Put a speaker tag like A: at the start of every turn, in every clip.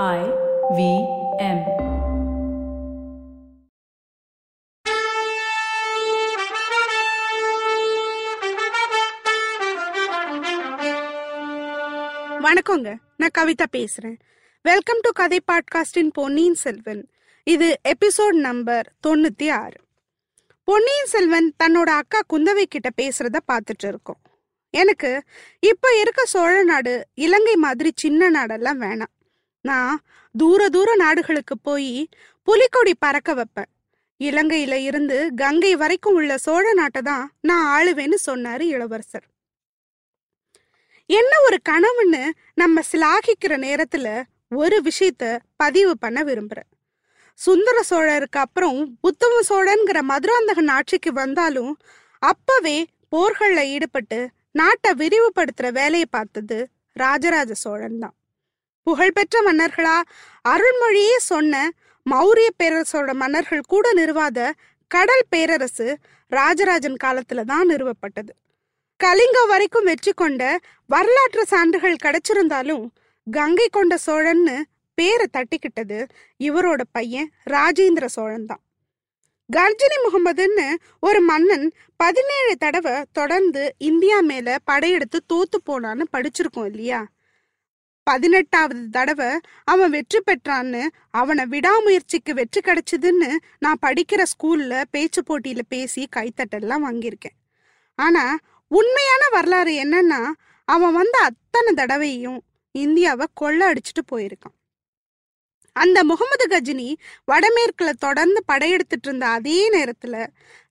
A: I V M.
B: வணக்கங்க. நான் கவிதா பேசுறேன். வெல்கம் டு கதை பாட்காஸ்டின் பொன்னியின் செல்வன். இது எபிசோட் நம்பர் தொண்ணூத்தி ஆறு. பொன்னியின் செல்வன் தன்னோட அக்கா குந்தவை கிட்ட பேசுறத பார்த்துட்டு இருக்கோம். எனக்கு இப்ப இருக்க சோழ நாடு இலங்கை மாதிரி சின்ன நாடெல்லாம் வேணாம். நான் தூர தூர நாடுகளுக்கு போய் புலிக்கொடி பறக்க வைப்பேன். இலங்கையில இருந்து கங்கை வரைக்கும் உள்ள சோழ நாட்டை தான் நான் ஆளுவேன்னு சொன்னாரு இளவரசர். என்ன ஒரு கனவுன்னு நம்ம சிலாகிக்கிற நேரத்துல ஒரு விஷயத்த பதிவு பண்ண விரும்புறேன். சுந்தர சோழருக்கு அப்புறம் உத்தம சோழன்கிற மதுராந்தகன் ஆட்சிக்கு வந்தாலும் அப்பவே போர்களில் ஈடுபட்டு நாட்டை விரிவுபடுத்துற வேலையை பார்த்தது ராஜராஜ சோழன் தான். புகழ்பெற்ற மன்னர்களா? அருள்மொழியே சொன்ன மௌரிய பேரரசோட மன்னர்கள் கூட நிறுவாத கடல் பேரரசு ராஜராஜன் காலத்துல தான் நிறுவப்பட்டது. கலிங்கம் வரைக்கும் வெற்றி கொண்ட வரலாற்று சான்றுகள் கிடைச்சிருந்தாலும் கங்கை கொண்ட சோழன்னு பேரை தட்டிக்கிட்டது இவரோட பையன் ராஜேந்திர சோழன் தான். கர்ஜினி முகமதுன்னு ஒரு மன்னன் பதினேழு தடவை தொடர்ந்து இந்தியா மேல படையெடுத்து தோத்து போனான்னு படிச்சிருக்கோம் இல்லையா? பதினெட்டாவது தடவை அவன் வெற்றி பெற்றான்னு அவனை விடாமுயற்சிக்கு வெற்றி கிடைச்சதுன்னு நான் படிக்கிற ஸ்கூல்ல பேச்சு போட்டியில பேசி கைத்தட்டெல்லாம் வாங்கியிருக்கேன். ஆனா உண்மையான வரலாறு என்னன்னா அவன் வந்த அத்தனை தடவையும் இந்தியாவை கொள்ள அடிச்சுட்டு போயிருக்கான். அந்த முகமது கஜினி வடமேற்குல தொடர்ந்து படையெடுத்துட்டு இருந்த அதே நேரத்துல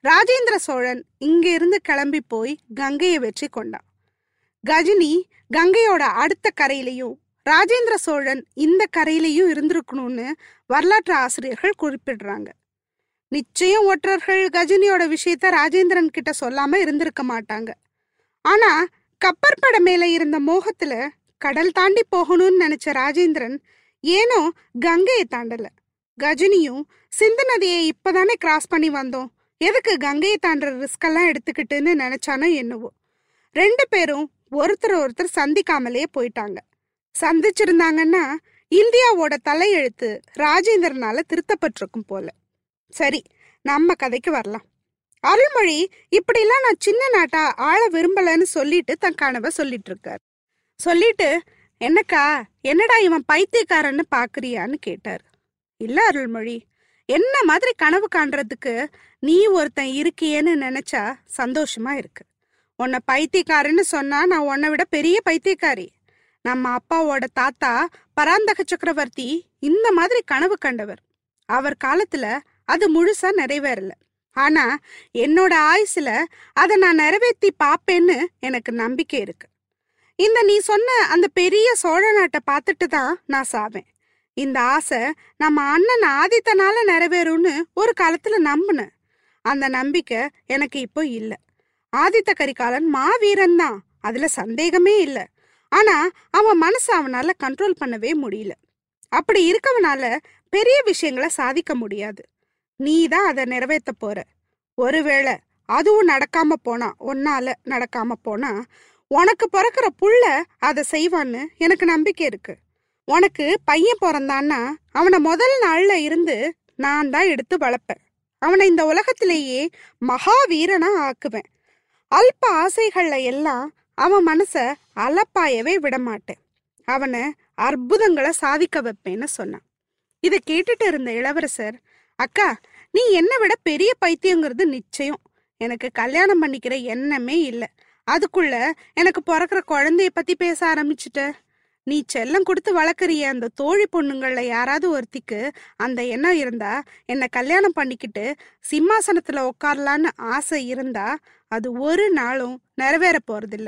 B: ராஜேந்திர சோழன் இங்க இருந்து கிளம்பி போய் கங்கையை வெற்றி கொண்டான். கஜினி கங்கையோட அடுத்த கரையிலையும் ராஜேந்திர சோழன் இந்த கரையிலையும் இருந்திருக்கணும்னு வரலாற்று ஆசிரியர்கள் குறிப்பிடுறாங்க. நிச்சயம் ஒற்றர்கள் கஜினியோட விஷயத்த ராஜேந்திரன் கிட்ட சொல்லாம இருந்திருக்க மாட்டாங்க. ஆனா கப்பற்பட மேல இருந்த மோகத்துல கடல் தாண்டி போகணும்னு நினைச்ச ராஜேந்திரன் ஏனோ கங்கையை தாண்டல. கஜினியும் சிந்து நதியை இப்பதானே கிராஸ் பண்ணி வந்தோம். எதுக்கு கங்கையை தாண்டுற ரிஸ்கெல்லாம் எடுத்துக்கிட்டுன்னு நினைச்சானோ என்னவோ. ரெண்டு பேரும் ஒருத்தர் ஒருத்தர் சந்திக்காமலே போயிட்டாங்க. சந்திச்சிருந்தாங்கன்னா இந்தியாவோட தலையெழுத்து ராஜேந்திரனால திருத்தப்பட்டிருக்கும் போல. சரி நம்ம கதைக்கு வரலாம். அருள்மொழி இப்படிலாம் நான் சின்ன நாட்டா ஆள விரும்பலன்னு சொல்லிட்டு தன் கனவை சொல்லிட்டு இருக்காரு சொல்லிட்டு என்னக்கா என்னடா இவன் பைத்தியக்காரன்னு பாக்குறியான்னு கேட்டார். இல்ல அருள்மொழி என்ன மாதிரி கனவு காண்றதுக்கு நீ ஒருத்தன் இருக்கியேன்னு நினைச்சா சந்தோஷமா இருக்கு. உன்னை பைத்தியக்காரன்னு சொன்னா நான் உன்னை விட பெரிய பைத்தியக்காரி. நம்ம அப்பாவோட தாத்தா பராந்தக சக்கரவர்த்தி இந்த மாதிரி கனவு கண்டவர். அவர் காலத்துல அது முழுசா நிறைவேறல. ஆனா என்னோட ஆயுசுல அதை நான் நிறைவேற்றி பார்ப்பேன்னு எனக்கு நம்பிக்கை இருக்கு. இந்த நீ சொன்ன அந்த பெரிய சோழ நாட்டை பார்த்துட்டு தான் நான் சாவேன். இந்த ஆசை நம்ம அண்ணன் ஆதித்தனால நிறைவேறும்னு ஒரு காலத்துல நம்பினேன். அந்த நம்பிக்கை எனக்கு இப்போ இல்லை. ஆதித்த கரிகாலன் மாவீரன் தான். அதுல சந்தேகமே இல்லை. ஆனா அவன் மனசை அவனால கண்ட்ரோல் பண்ணவே முடியல. அப்படி இருக்கவனால பெரிய விஷயங்களை சாதிக்க முடியாது. நீ தான் அதை நிறைவேற்ற போற. ஒருவேளை அதுவும் நடக்காம போனா ஒன்னால நடக்காம போனா உனக்கு பிறக்கிற புள்ள அதை செய்வான்னு எனக்கு நம்பிக்கை இருக்கு. உனக்கு பையன் பிறந்தான்னா அவனை முதல் நாள்ல இருந்து நான் தான் எடுத்து வளர்ப்பேன். அவனை இந்த உலகத்திலேயே மகாவீரனா ஆக்குவேன். அல்ப ஆசைகள்ல எல்லாம் அவன் மனச அலப்பாயவே விடமாட்டேன். அவனை அற்புதங்களை சாதிக்க வைப்பேன்னு சொன்னான். இதை கேட்டுட்டு இருந்த இளவரசர் அக்கா நீ என்னை விட பெரிய பைத்தியங்கிறது நிச்சயம். எனக்கு கல்யாணம் பண்ணிக்கிற எண்ணமே இல்லை. அதுக்குள்ள எனக்கு பிறக்கிற குழந்தைய பத்தி பேச ஆரம்பிச்சுட்ட. நீ செல்லம் கொடுத்து வளர்க்குறிய அந்த தோழி பொண்ணுங்களில் யாராவது ஒருத்திக்கு அந்த எண்ணம் இருந்தா என்னை கல்யாணம் பண்ணிக்கிட்டு சிம்மாசனத்துல உட்காரலான்னு ஆசை இருந்தா அது ஒரு நாளும் நிறைவேற போறதில்ல.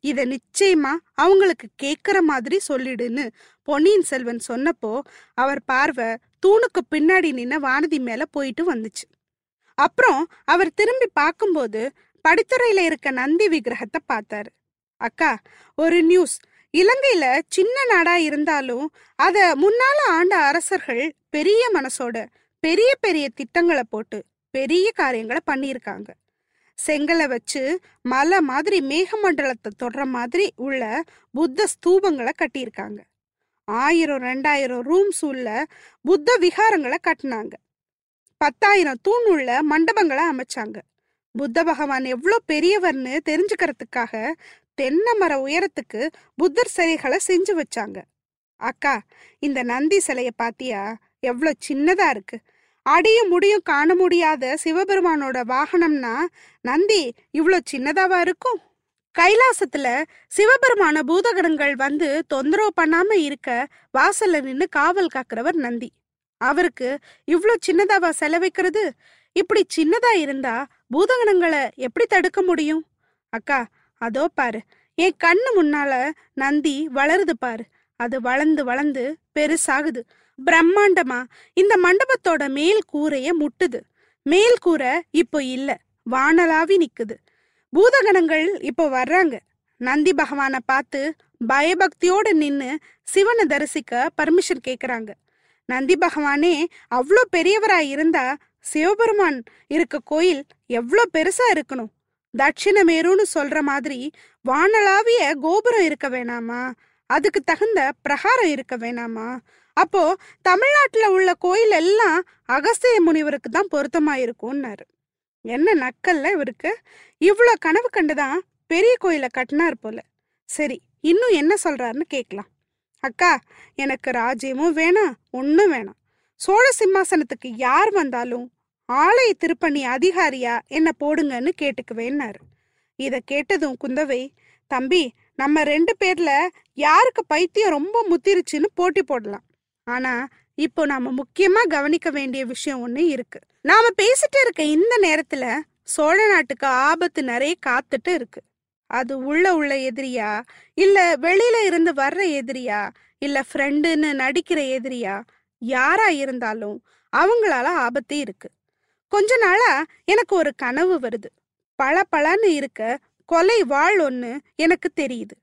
B: இத நிச்சயமா அவங்களுக்கு கேக்குற மாதிரி சொல்லிடுன்னு பொன்னியின் செல்வன் சொன்னப்போ அவர் பார்வை தூணுக்கு பின்னாடி நின்ன வானதி மேல போயிட்டு வந்துச்சு. அப்புறம் அவர் திரும்பி பார்க்கும்போது படித்துறையில இருக்க நந்தி விக்கிரகத்தை பார்த்தாரு. அக்கா ஒரு நியூஸ் இலங்கையில சின்ன நாடா இருந்தாலும் அத முன்னால ஆண்ட அரசர்கள் பெரிய மனசோட பெரிய பெரிய திட்டங்களை போட்டு பெரிய காரியங்களை பண்ணியிருக்காங்க. செங்கலை வச்சு மலை மாதிரி மேகமண்டலத்தை தொடுற மாதிரி உள்ள புத்த ஸ்தூபங்களை கட்டியிருக்காங்க. ஆயிரம் ரெண்டாயிரம் ரூம்ஸ் உள்ள புத்த விகாரங்களை கட்டினாங்க. பத்தாயிரம் தூண் உள்ள மண்டபங்களை அமைச்சாங்க. புத்த பகவான் எவ்வளோ பெரியவர்னு தெரிஞ்சுக்கிறதுக்காக தென்னை மர உயரத்துக்கு புத்தர் சிலைகளை செஞ்சு வச்சாங்க. அக்கா இந்த நந்தி சிலைய பாத்தியா? எவ்வளோ சின்னதா இருக்கு. அடியும் முடியும் காண முடியாத சிவபெருமானோட வாகனம்னா நந்தி இவ்வளோ சின்னதாவா இருக்கும்? கைலாசத்துல சிவபெருமான பூதகணங்கள் வந்து தொந்தரவு பண்ணாம இருக்க வாசல்ல நின்று காவல் காக்குறவர் நந்தி. அவருக்கு இவ்வளோ சின்னதாவா செலவைக்கிறது? இப்படி சின்னதா இருந்தா பூதகணங்களை எப்படி தடுக்க முடியும்? அக்கா அதோ பாரு என் கண்ணு முன்னால நந்தி வளருது பாரு. அது வளர்ந்து வளர்ந்து பெருசாகுது. பிரம்மாண்டமா? இந்த மண்டபத்தோட மேல் கூரைய முட்டுது. மேல் கூரை இப்போ இல்ல வானலாவி நிக்குது. பூதகணங்கள் இப்போ வர்றாங்க. நந்தி பகவானை பார்த்து பயபக்தியோட நின்னு சிவனை தரிசிக்க பர்மிஷன் கேக்குறாங்க. நந்தி பகவானே அவ்வளோ பெரியவரா இருந்தா சிவபெருமான் இருக்க கோயில் எவ்வளோ பெருசா இருக்கணும்? தட்சிணமேருன்னு சொல்ற மாதிரி வானளாவிய கோபுரம் இருக்க வேணாமா? அதுக்கு தகுந்த பிரகாரம் இருக்க வேணாமா? அப்போ தமிழ்நாட்டில் உள்ள கோயில் எல்லாம் அகஸ்திய முனிவருக்கு தான் பொருத்தமாயிருக்கும்னாரு. என்ன நக்கல்ல இவருக்கு? இவ்வளோ கனவு கண்டுதான் பெரிய கோயிலை கட்டினார் போல. சரி இன்னும் என்ன சொல்றாருன்னு கேட்கலாம். அக்கா எனக்கு ராஜ்யமும் வேணாம் ஒன்றும் வேணாம். சோழ சிம்மாசனத்துக்கு யார் வந்தாலும் ஆலய திருப்பணி அதிகாரியா என்ன போடுங்கன்னு கேட்டுக்குவேன்னாரு. இதை கேட்டதும் குந்தவை தம்பி நம்ம ரெண்டு பேர்ல யாருக்கு பைத்தியம் ரொம்ப முத்திருச்சுன்னு போட்டி போடலாம். ஆனா இப்போ நாம முக்கியமா கவனிக்க வேண்டிய விஷயம் ஒண்ணு இருக்கு. நாம பேசிட்டு இருக்க இந்த நேரத்துல சோழ நாட்டுக்கு ஆபத்து நிறைய காத்துட்டு இருக்கு. அது உள்ள உள்ள எதிரியா? இல்ல வெளியில இருந்து வர்ற எதிரியா? இல்ல ஃப்ரெண்டுன்னு நடிக்கிற எதிரியா? யாரா இருந்தாலும் அவங்களால ஆபத்து இருக்கு. கொஞ்ச நாளா எனக்கு ஒரு கனவு வருது. பல பலன்னு இருக்க கொலை வாழ் ஒண்ணு எனக்கு தெரியுது.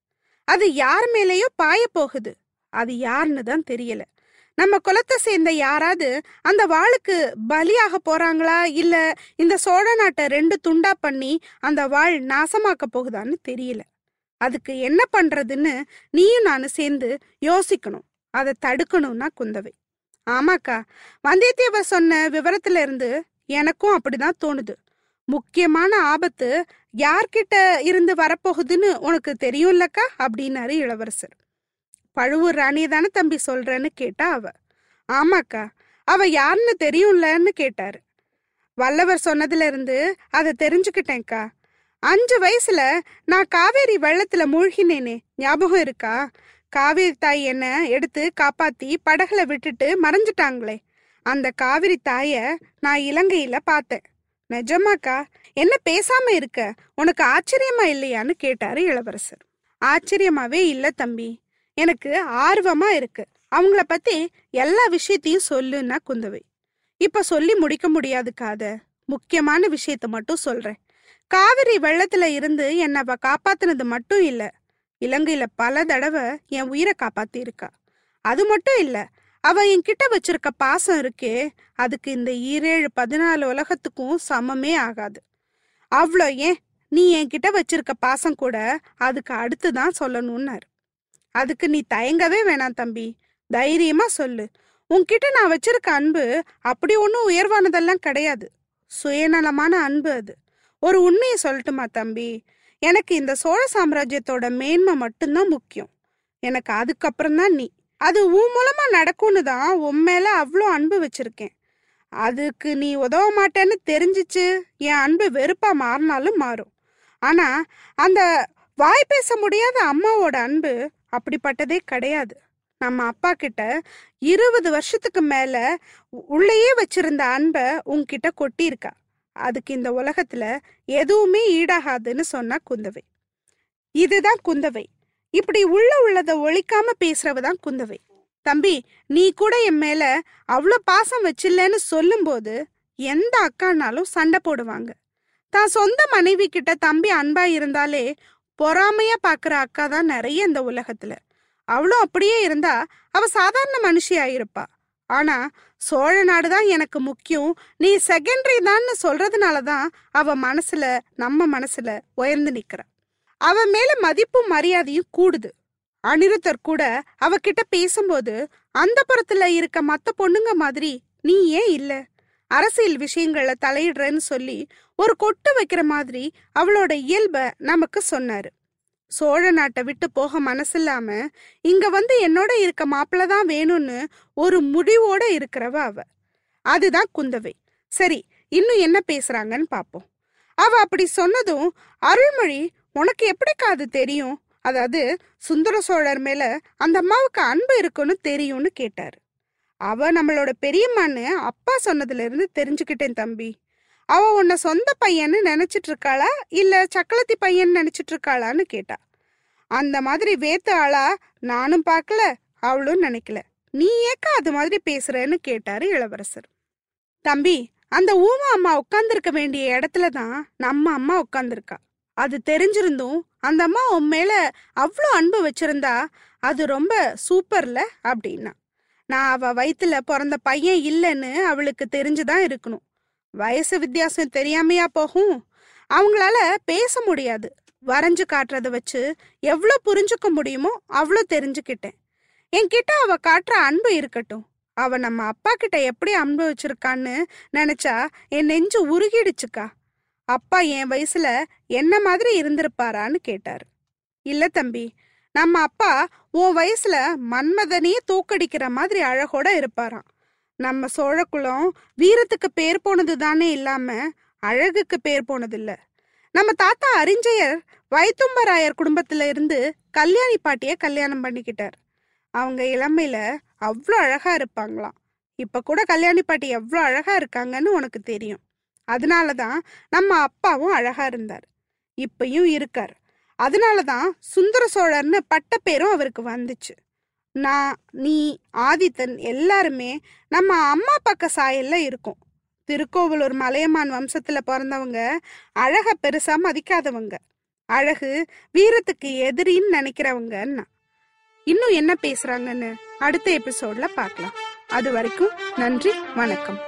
B: அது யார் மேலேயோ பாய போகுது. அது யாருன்னு தான் தெரியல. நம்ம குலத்தை சேர்ந்த யாராவது அந்த வாளுக்கு பலியாக போறாங்களா? இல்ல இந்த சோழ நாட்டை ரெண்டு துண்டா பண்ணி அந்த வாழ் நாசமாக்க போகுதான்னு தெரியல. அதுக்கு என்ன பண்றதுன்னு நீயும் நானும் சேர்ந்து யோசிக்கணும். அதை தடுக்கணும்னா குந்தவை. ஆமாக்கா வந்தியத்தேவர் சொன்ன விவரத்துல இருந்து எனக்கும் அப்படிதான் தோணுது. முக்கியமான ஆபத்து யார்கிட்ட இருந்து வரப்போகுதுன்னு உனக்கு தெரியும்லக்கா? அப்படின்னாரு இளவரசர். பழுவூர் ராணியை தானே தம்பி சொல்றேன்னு கேட்டா அவ. ஆமாக்கா அவ யாருன்னு தெரியும்லன்னு கேட்டாரு. வல்லவர் சொன்னதுல இருந்து அதை தெரிஞ்சுக்கிட்டேன்க்கா. அஞ்சு வயசுல நான் காவேரி வெள்ளத்துல மூழ்கினேனே ஞாபகம் இருக்கா? காவேரி தாய் என்ன எடுத்து காப்பாத்தி படகுல விட்டுட்டு மறைஞ்சிட்டாங்களே. அந்த காவிரி தாய நான் இலங்கையில பார்த்தேன். நிஜமாக்கா என்ன பேசாம இருக்க? உனக்கு ஆச்சரியமா இல்லையான்னு கேட்டாரு இளவரசர். ஆச்சரியமாவே இல்ல தம்பி. எனக்கு ஆர்வமா இருக்கு. அவங்கள பத்தி எல்லா விஷயத்தையும் சொல்லுன்னா குந்தவை. இப்ப சொல்லி முடிக்க முடியாது காத. முக்கியமான விஷயத்த மட்டும் சொல்றேன். காவிரி வெள்ளத்துல இருந்து என்னை அவ காப்பாத்தினது மட்டும் இல்ல. இலங்கையில பல தடவை என் உயிரை காப்பாத்தி இருக்கா அது மட்டும் இல்ல அவ என்கிட்ட வச்சிருக்க பாசம் இருக்கே அதுக்கு இந்த ஈரேழு பதினாலு உலகத்துக்கும் சமமே ஆகாது. அவ்வளோ ஏன்? நீ என்கிட்ட வச்சிருக்க பாசம் கூட அதுக்கு அடுத்து தான் சொல்லணும்னாரு. அதுக்கு நீ தயங்கவே வேணாம் தம்பி. தைரியமா சொல்லு. உன்கிட்ட நான் வச்சிருக்க அன்பு அப்படி ஒன்றும் உயர்வானதெல்லாம் கிடையாது. சுயநலமான அன்பு அது. ஒரு உண்மையை சொல்லட்டுமா தம்பி? எனக்கு இந்த சோழ சாம்ராஜ்யத்தோட மேன்மை மட்டும்தான் முக்கியம். எனக்கு அதுக்கப்புறம் தான் நீ. அது உன் மூலமா நடக்கும்னு தான் உன் மேல அவ்வளோ அன்பு வச்சிருக்கேன். அதுக்கு நீ உதவ மாட்டேன்னு தெரிஞ்சிச்சு என் அன்பு வெறுப்பா மாறினாலும் மாறும். ஆனா அந்த வாய் பேச முடியாத அம்மாவோட அன்பு அப்படிப்பட்டதே கிடையாது. நம்ம அப்பா கிட்ட இருபது வருஷத்துக்கு மேல உள்ளேயே வச்சிருந்த அன்பை உன்கிட்ட கொட்டியிருக்கா. அதுக்கு இந்த உலகத்துல எதுவுமே ஈடாகாதுன்னு சொன்னா குந்தவை. இதுதான் குந்தவை. இப்படி உள்ள உள்ளத ஒழிக்காம பேசுறவ தான் குந்தவை. தம்பி நீ கூட என் மேல அவ்வளோ பாசம் வச்சில்லன்னு சொல்லும்போது எந்த அக்கானாலும் சண்டை போடுவாங்க. தான் சொந்த மனைவி கிட்ட தம்பி அன்பா இருந்தாலே பொறாமையா பாக்குற அக்கா தான் நிறைய இந்த உலகத்துல. அவளும் அப்படியே இருந்தா அவ சாதாரண மனுஷியா இருப்பா. ஆனா சோழ நாடு தான் எனக்கு முக்கியம். நீ செகண்டரி தான்னு சொல்றதுனால தான் அவ மனசுல நம்ம மனசுல உயர்ந்து நிக்கிற. அவ மேல மதிப்பும் மரியாதையும் கூடுது. அனிருத்தர் கூட அவகிட்ட பேசும்போது அந்த புறத்துல இருக்க மத்த பொண்ணுங்க மாதிரி நீ ஏன் இல்லை? அரசியல் விஷயங்களை தலையிடுறேன்னு சொல்லி ஒரு கொட்டு வைக்கிற மாதிரி அவளோட இயல்பை நமக்கு சொன்னாரு. சோழ நாட்டை விட்டு போக மனசில்லாம இங்க வந்து என்னோட இருக்க மாப்பிள்ள தான் வேணும்னு ஒரு முடிவோட இருக்கிறவ அவ. அதுதான் குந்தவை. சரி இன்னும் என்ன பேசுறாங்கன்னு பாப்போம். அவ அப்படி சொன்னதும் அருள்மொழி உனக்கு எப்படிக்கா அது தெரியும்? அதாவது சுந்தர சோழர் மேல அந்த அம்மாவுக்கு அன்பு இருக்குன்னு தெரியும்னு கேட்டாரு. அவ நம்மளோட பெரியம்மான்னு அப்பா சொன்னதுல இருந்து தெரிஞ்சுக்கிட்டேன் தம்பி. அவ உன்னை சொந்த பையன்னு நினைச்சிட்டு இருக்காளா இல்ல சக்களத்தி பையன் நினைச்சிட்டு இருக்காளான்னு கேட்டா. அந்த மாதிரி வேத்த ஆளா நானும் பார்க்கல அவளும் நினைக்கல. நீ ஏக்கா அது மாதிரி பேசுறேன்னு கேட்டாரு இளவரசர். தம்பி அந்த ஊமா அம்மா உட்காந்துருக்க வேண்டிய இடத்துல தான் நம்ம அம்மா உட்காந்துருக்கா அது தெரிஞ்சிருந்தும் அந்த அம்மா உன் மேல அவ்வளோ அன்பு வச்சிருந்தா அது ரொம்ப சூப்பர்ல அப்படின்னா. நான் அவ வயித்துல பிறந்த பையன் இல்லைன்னு அவளுக்கு தெரிஞ்சுதான் இருக்கணும். வயசு வித்தியாசம் தெரியாமையா போகும்? அவங்களால பேச முடியாது. வரைஞ்சு காட்டுறத வச்சு எவ்வளோ புரிஞ்சுக்க முடியுமோ அவ்வளோ தெரிஞ்சுக்கிட்டேன். என்கிட்ட அவ காட்டுற அன்பு இருக்கட்டும். அவ நம்ம அப்பா கிட்ட எப்படி அன்பு வச்சிருக்கான்னு நினைச்சா என் நெஞ்சு உருகிடுச்சுக்கா. அப்பா என் வயசுல என்ன மாதிரி இருந்திருப்பாரான்னு கேட்டாரு. இல்ல தம்பி நம்ம அப்பா உன் வயசுல மன்மதனையே தூக்கடிக்கிற மாதிரி அழகோட இருப்பாராம். நம்ம சோழக்குளம் வீரத்துக்கு பேர் போனது தானே இல்லாம அழகுக்கு பேர் போனதில்ல. நம்ம தாத்தா அரிஞ்சயர் வைத்தும்பராயர் குடும்பத்துல இருந்து கல்யாணி பாட்டிய கல்யாணம் பண்ணிக்கிட்டார். அவங்க இளமையில அவ்வளோ அழகா இருப்பாங்களாம். இப்ப கூட கல்யாணி பாட்டி எவ்வளோ அழகா இருக்காங்கன்னு உனக்கு தெரியும். அதனால தான் நம்ம அப்பாவும் அழகா இருந்தார். இப்பயும் இருக்கார். அதனால தான் சுந்தர சோழர்னு பட்ட பேரும் அவருக்கு வந்துச்சு. நான் நீ ஆதித்தன் எல்லாருமே நம்ம அம்மா பக்க சாயல்ல இருக்கோம். திருக்கோவலூர் மலையமான் வம்சத்துல பிறந்தவங்க அழக பெருசா மதிக்காதவங்க. அழகு வீரத்துக்கு எதிரின்னு நினைக்கிறவங்கன்னா. இன்னும் என்ன பேசுறாங்கன்னு அடுத்த எபிசோட்ல பார்க்கலாம். அது வரைக்கும் நன்றி வணக்கம்.